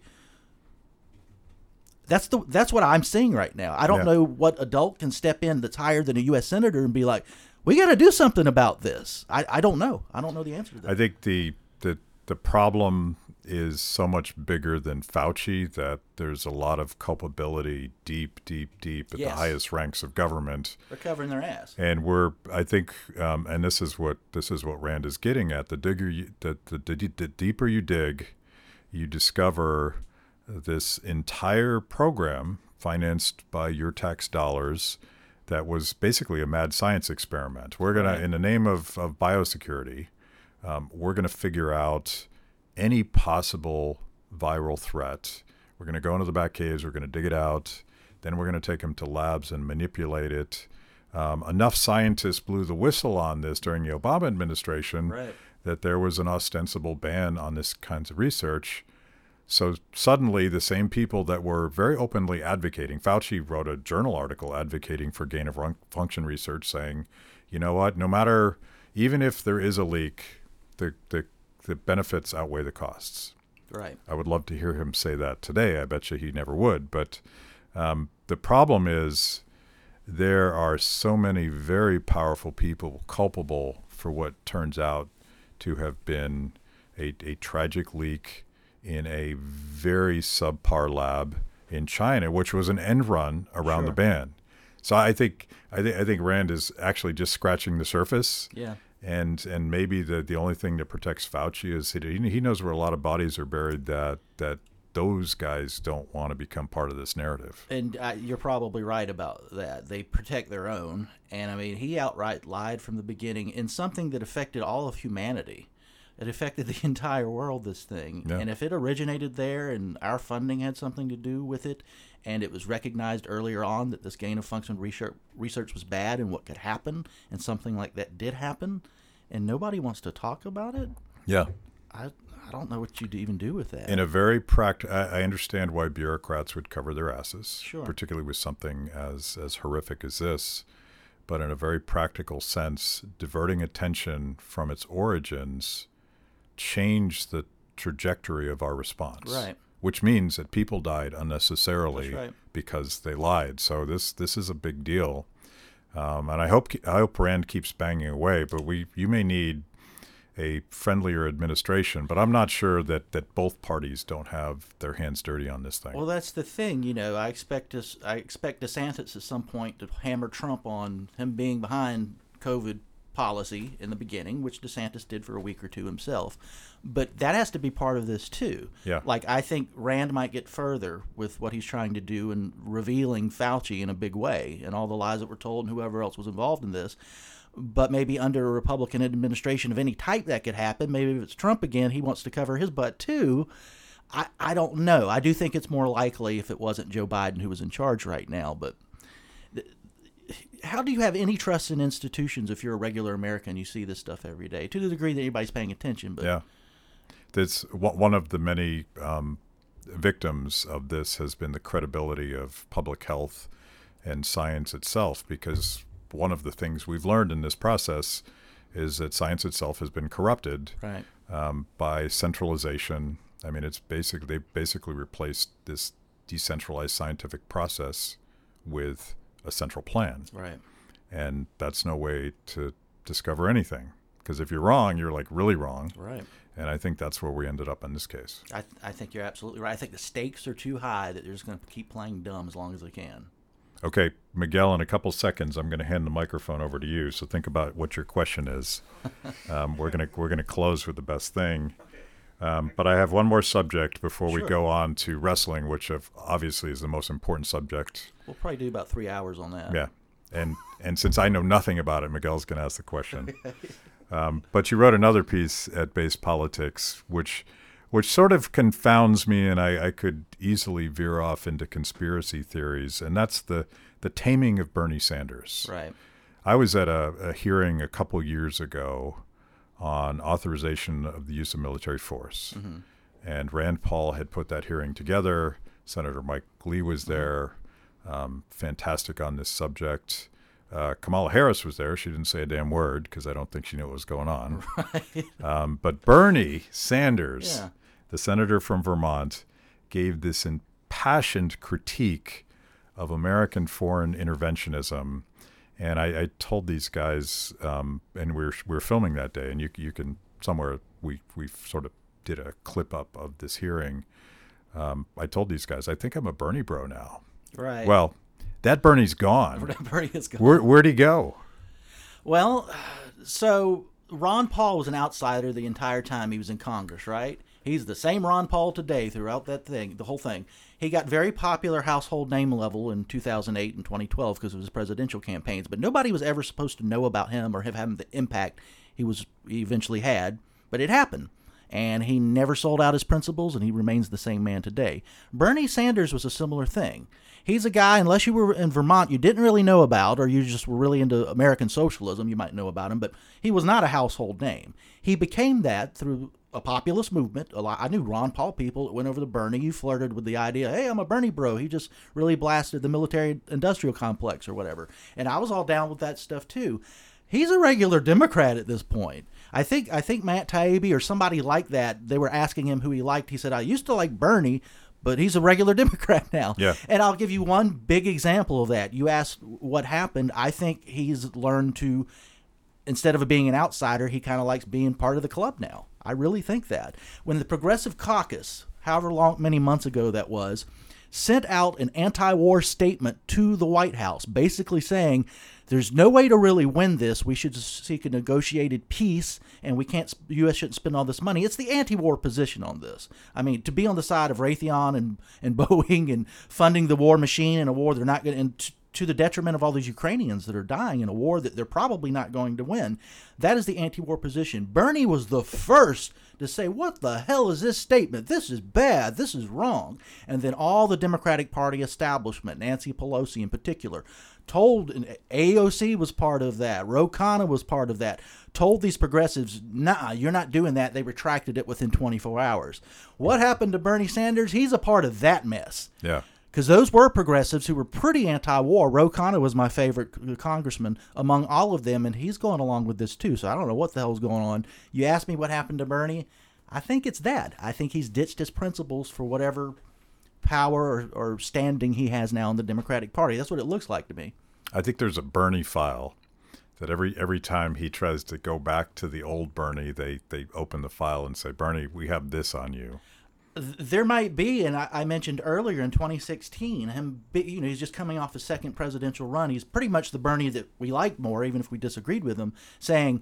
That's the that's what I'm seeing right now. I don't Yeah. know what adult can step in that's higher than a U.S. senator and be like, "We got to do something about this." I, I don't know. I don't know the answer to that. I think the the the problem is so much bigger than Fauci that there's a lot of culpability deep, deep, deep at Yes. the highest ranks of government. They're covering their ass. And we're, I think, um, and this is what this is what Rand is getting at. The digger, you, the, the, the the deeper you dig, you discover this entire program financed by your tax dollars that was basically a mad science experiment. We're gonna, Right. in the name of of biosecurity, um, we're gonna figure out any possible viral threat. We're gonna go into the back caves. We're gonna dig it out. Then we're gonna take them to labs and manipulate it. Um, enough scientists blew the whistle on this during the Obama administration Right. that there was an ostensible ban on this kinds of research. So suddenly, the same people that were very openly advocating, Fauci wrote a journal article advocating for gain of function research, saying, you know what, no matter, even if there is a leak, the, the, the benefits outweigh the costs. Right. I would love to hear him say that today. I bet you he never would. But um, the problem is there are so many very powerful people culpable for what turns out to have been a, a tragic leak in a very subpar lab in China, which was an end run around the ban. So I think I think I think Rand is actually just scratching the surface Yeah. And and maybe the the only thing that protects Fauci is he he knows where a lot of bodies are buried that that those guys don't want to become part of this narrative. And uh, you're probably right about that. They protect their own. And I mean, he outright lied from the beginning in something that affected all of humanity. It affected the entire world, this thing. Yeah. And if it originated there and our funding had something to do with it, and it was recognized earlier on that this gain of function research, research was bad and what could happen, and something like that did happen, and nobody wants to talk about it, Yeah. I, I don't know what you'd even do with that. In a very practical I, I understand why bureaucrats would cover their asses, Sure. particularly with something as as horrific as this. But in a very practical sense, diverting attention from its origins changed the trajectory of our response. Right. Which means that people died unnecessarily right. because they lied. So this this is a big deal, um, and I hope I hope Rand keeps banging away. But we you may need a friendlier administration, but I'm not sure that, that both parties don't have their hands dirty on this thing. Well, that's the thing, you know. I expect us. I expect DeSantis at some point to hammer Trump on him being behind COVID policy in the beginning, which DeSantis did for a week or two himself. But that has to be part of this too. Yeah. Like I think Rand might get further with what he's trying to do and revealing Fauci in a big way and all the lies that were told and whoever else was involved in this. But maybe under a Republican administration of any type that could happen. Maybe if it's Trump again, he wants to cover his butt too. I, I don't know. I do think it's more likely if it wasn't Joe Biden who was in charge right now. But how do you have any trust in institutions if you're a regular American? You see this stuff every day to the degree that anybody's paying attention. But yeah, that's one one of the many um, victims of this has been the credibility of public health and science itself, because one of the things we've learned in this process is that science itself has been corrupted right, um, by centralization. I mean, it's basically they basically replaced this decentralized scientific process with a central plan, right, and that's no way to discover anything. Because if you're wrong, you're like really wrong, right. and I think that's where we ended up in this case. I, I think you're absolutely right. I think the stakes are too high that they're just going to keep playing dumb as long as they can. Okay, Miguel, in a couple seconds, I'm going to hand the microphone over to you. So think about what your question is. Um, we're going to we're going to close with the best thing. Um, but I have one more subject before we go on to wrestling, which of, obviously is the most important subject. We'll probably do about three hours on that. Yeah, and and since I know nothing about it, Miguel's going to ask the question. Um, but you wrote another piece at Based Politics, which which sort of confounds me, and I, I could easily veer off into conspiracy theories, and that's the the taming of Bernie Sanders. Right. I was at a, a hearing a couple years ago on authorization of the use of military force. And Rand Paul had put that hearing together. Senator Mike Lee was there, um, fantastic on this subject. Uh, Kamala Harris was there. She didn't say a damn word because I don't think she knew what was going on. Right. Um, but Bernie Sanders, Yeah. the senator from Vermont, gave this impassioned critique of American foreign interventionism. And I, I told these guys, um, and we were, we were filming that day, and you, you can somewhere we we sort of did a clip up of this hearing. Um, I told these guys, I think I'm a Bernie bro now. Right. Well, that Bernie's gone. Bernie is gone. Where, where'd he go? Well, so Ron Paul was an outsider the entire time he was in Congress, right? He's the same Ron Paul today throughout that thing, the whole thing. He got very popular household name level in 2008 and 2012 because of his presidential campaigns, but nobody was ever supposed to know about him or have had the impact he was he eventually had. But it happened, and he never sold out his principles, and he remains the same man today. Bernie Sanders was a similar thing. He's a guy, unless you were in Vermont, you didn't really know about, or you just were really into American socialism, you might know about him, but he was not a household name. He became that through a populist movement. A lot, I knew Ron Paul people that went over to Bernie. You flirted with the idea, hey, I'm a Bernie bro. He just really blasted the military industrial complex or whatever. And I was all down with that stuff too. He's a regular Democrat at this point. I think I think Matt Taibbi or somebody like that. They were asking him who he liked. He said, "I used to like Bernie, but he's a regular Democrat now." Yeah. And I'll give you one big example of that. You asked what happened. I think he's learned to, instead of being an outsider, he kind of likes being part of the club now. I really think that when the Progressive Caucus, however long many months ago that was, sent out an anti-war statement to the White House, basically saying there's no way to really win this. We should seek a negotiated peace, and we can't. U.S. shouldn't spend all this money. It's the anti-war position on this. I mean, to be on the side of Raytheon and and Boeing and funding the war machine in a war they're not going and t- to the detriment of all these Ukrainians that are dying in a war that they're probably not going to win. That is the anti-war position. Bernie was the first to say, "What the hell is this statement? This is bad. This is wrong." And then all the Democratic Party establishment, Nancy Pelosi in particular, told AOC was part of that. Ro Khanna was part of that. Told these progressives, "Nah, you're not doing that." They retracted it within 24 hours. What happened to Bernie Sanders? He's a part of that mess Yeah. Because those were progressives who were pretty anti-war. Ro Khanna was my favorite uh, congressman among all of them, and he's going along with this too. So I don't know what the hell's going on. You asked me what happened to Bernie. I think it's that. I think he's ditched his principles for whatever power or, or standing he has now in the Democratic Party. That's what it looks like to me. I think there's a Bernie file that every every time he tries to go back to the old Bernie, they they open the file and say, Bernie, we have this on you. Th- There might be, and I, I mentioned earlier in 2016, him. be- You know, he's just coming off a second presidential run. He's pretty much the Bernie that we like more, even if we disagreed with him. Saying,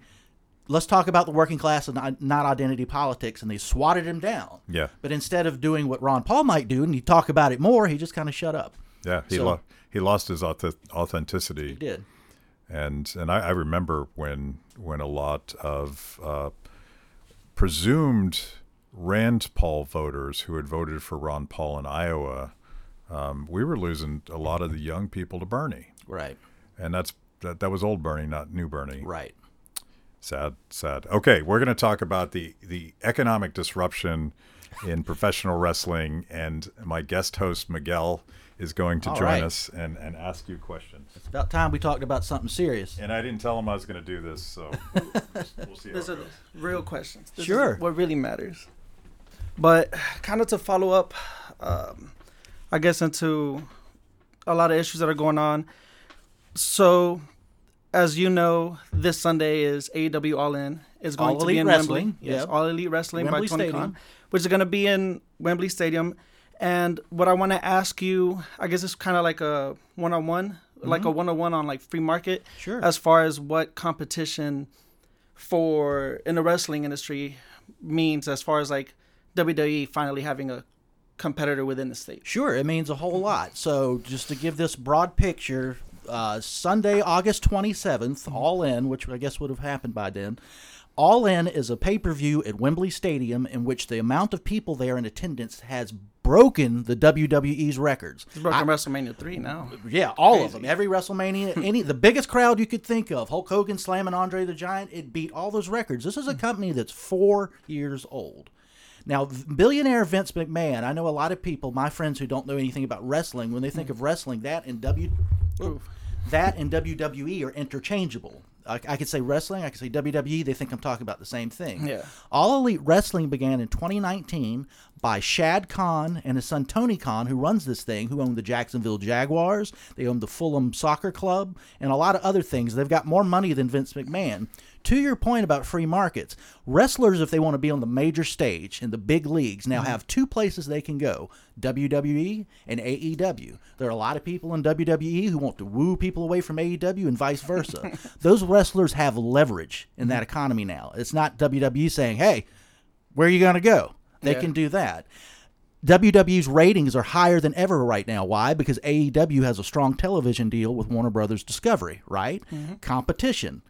"Let's talk about the working class and not- not identity politics," and they swatted him down. Yeah. But instead of doing what Ron Paul might do, and he talk about it more, he just kind of shut up. Yeah, he So- lo- he lost his auth- authenticity. He did. and and I, I remember when when a lot of uh, presumed Rand Paul voters who had voted for Ron Paul in Iowa, um, we were losing a lot of the young people to Bernie, Right. and that's that, that was old Bernie, not new Bernie. Right. Sad, sad. Okay, we're going to talk about the the economic disruption in professional wrestling, and my guest host Miguel is going to All join right. us and, and ask you questions. It's about time we talked about something serious. And I didn't tell him I was going to do this, so we'll see how These it are goes. the real questions. This Sure. Is what really matters. But kind of to follow up, um, I guess, into a lot of issues that are going on. So, as you know, this Sunday is AEW All In. It's going All to be in Wrestling, Wembley. Yes. All Elite Wrestling Wembley by Tony Stadium. Khan, which is going to be in Wembley Stadium. And what I want to ask you, I guess it's kind of like a one-on-one, like a one-on-one on like free market Mm-hmm. Sure. as far as what competition for in the wrestling industry means as far as like WWE finally having a competitor within the state. Sure, it means a whole lot. So, just to give this broad picture, uh, Sunday, August 27th, All In, which I guess would have happened by then. All In is a pay per view at Wembley Stadium in which the amount of people there in attendance has broken the WWE's records. It's broken WrestleMania three now. Yeah, all of them. Every WrestleMania, any the biggest crowd you could think of. Hulk Hogan slamming Andre the Giant, it beat all those records. This is a company that's four years old. Now, billionaire Vince McMahon. I know a lot of people, my friends who don't know anything about wrestling, when they think of mm. wrestling, that and W, that and WWE are interchangeable. I, I could say wrestling, I could say WWE. They think I'm talking about the same thing. Yeah. All Elite Wrestling began in 2019 by Shad Khan and his son Tony Khan, who runs this thing, who own the Jacksonville Jaguars. They own the Fulham Soccer Club and a lot of other things. They've got more money than Vince McMahon. To your point about free markets, wrestlers, if they want to be on the major stage in the big leagues, now mm-hmm. have two places they can go WWE and AEW. There are a lot of people in WWE who want to woo people away from AEW and vice versa. Those wrestlers have leverage in that mm-hmm. economy now. It's not WWE saying, hey, where are you going to go? They Yeah. can do that. WWE's ratings are higher than ever right now. Why? Because AEW has a strong television deal with Warner Brothers Discovery, right? Mm-hmm. Competition.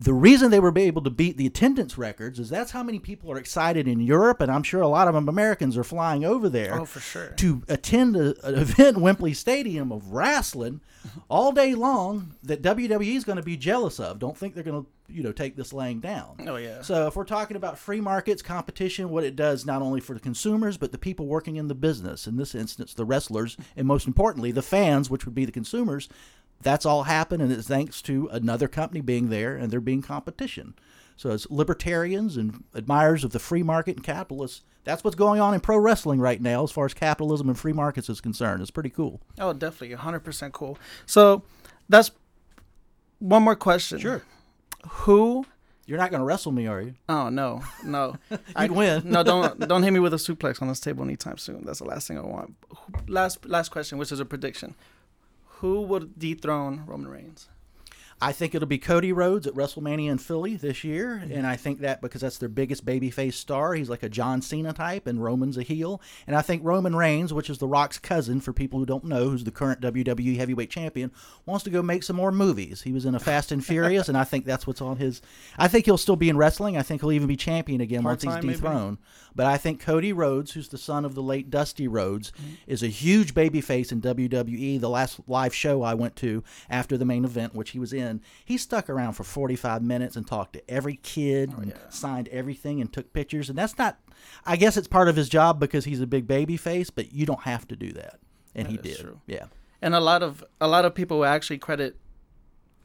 The reason they were able to beat the attendance records is that's how many people are excited in Europe, and I'm sure a lot of them Americans are flying over there Oh, for sure. to attend a, an event Wembley Stadium of wrestling all day long that WWE is going to be jealous of. Don't think they're going to, you know, take this laying down. Oh, yeah. So if we're talking about free markets, competition, what it does not only for the consumers but the people working in the business, in this instance, the wrestlers, and most importantly, the fans, which would be the consumers. That's all happened, and it's thanks to another company being there and there being competition. So as libertarians and admirers of the free market and capitalists, that's what's going on in pro wrestling right now as far as capitalism and free markets is concerned. It's pretty cool. Oh, definitely, hundred percent cool. So that's one more question. Sure. Who? You're not going to wrestle me, are you? Oh no, no. You'd win. No, don't don't hit me with a suplex on this table anytime soon. That's the last thing I want. Last last question, which is a prediction. Who would dethrone Roman Reigns? I think it'll be Cody Rhodes at WrestleMania in Philly this year, mm-hmm. and I think that because that's their biggest babyface star, he's like a John Cena type, and Roman's a heel. And I think Roman Reigns, which is The Rock's cousin, for people who don't know, who's the current WWE Heavyweight Champion, wants to go make some more movies. He was in a Fast and Furious, and I think that's what's on his. I think he'll still be in wrestling. I think he'll even be champion again once he's Part-time, maybe? But I think Cody Rhodes, who's the son of the late Dusty Rhodes, mm-hmm. is a huge babyface in WWE. The last live show I went to after the main event, which he was in, he stuck around for 45 minutes and talked to every kid oh, and signed everything and took pictures. And that's not, I guess it's part of his job because he's a big babyface, but you don't have to do that. And he did. true. Yeah. And a lot of a lot of people actually credit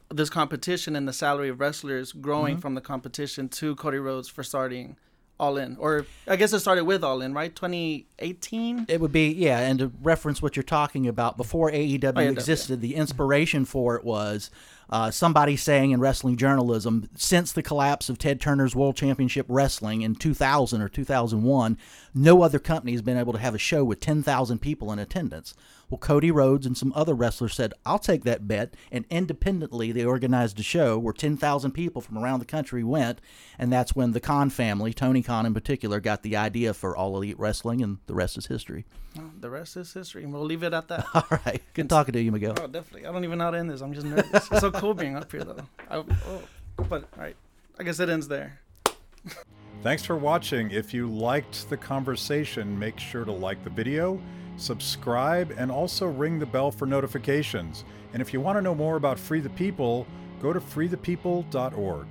this competition and the salary of wrestlers growing mm-hmm. from the competition to Cody Rhodes for starting All In, or I guess it started with All In, right? 2018. It would be yeah, and to reference what you're talking about, before AEW Oh, yeah, existed, the inspiration for it was uh, somebody saying in wrestling journalism, since the collapse of Ted Turner's World Championship Wrestling in 2000 or 2001, no other company has been able to have a show with 10,000 people in attendance. Well, Cody Rhodes and some other wrestlers said, I'll take that bet. And independently, they organized a show where 10,000 people from around the country went. And that's when the Khan family, Tony Khan in particular, got the idea for All Elite Wrestling, and the rest is history. The rest is history, and we'll leave it at that. All right. Good talking to you, Miguel. Oh, definitely. I don't even know how to end this. I'm just nervous. it's so cool being up here, though. I, oh, but all right. I guess it ends there. Thanks for watching. If you liked the conversation, make sure to like the video, subscribe, and also ring the bell for notifications. And if you want to know more about Free the People, go to freethepeople.org.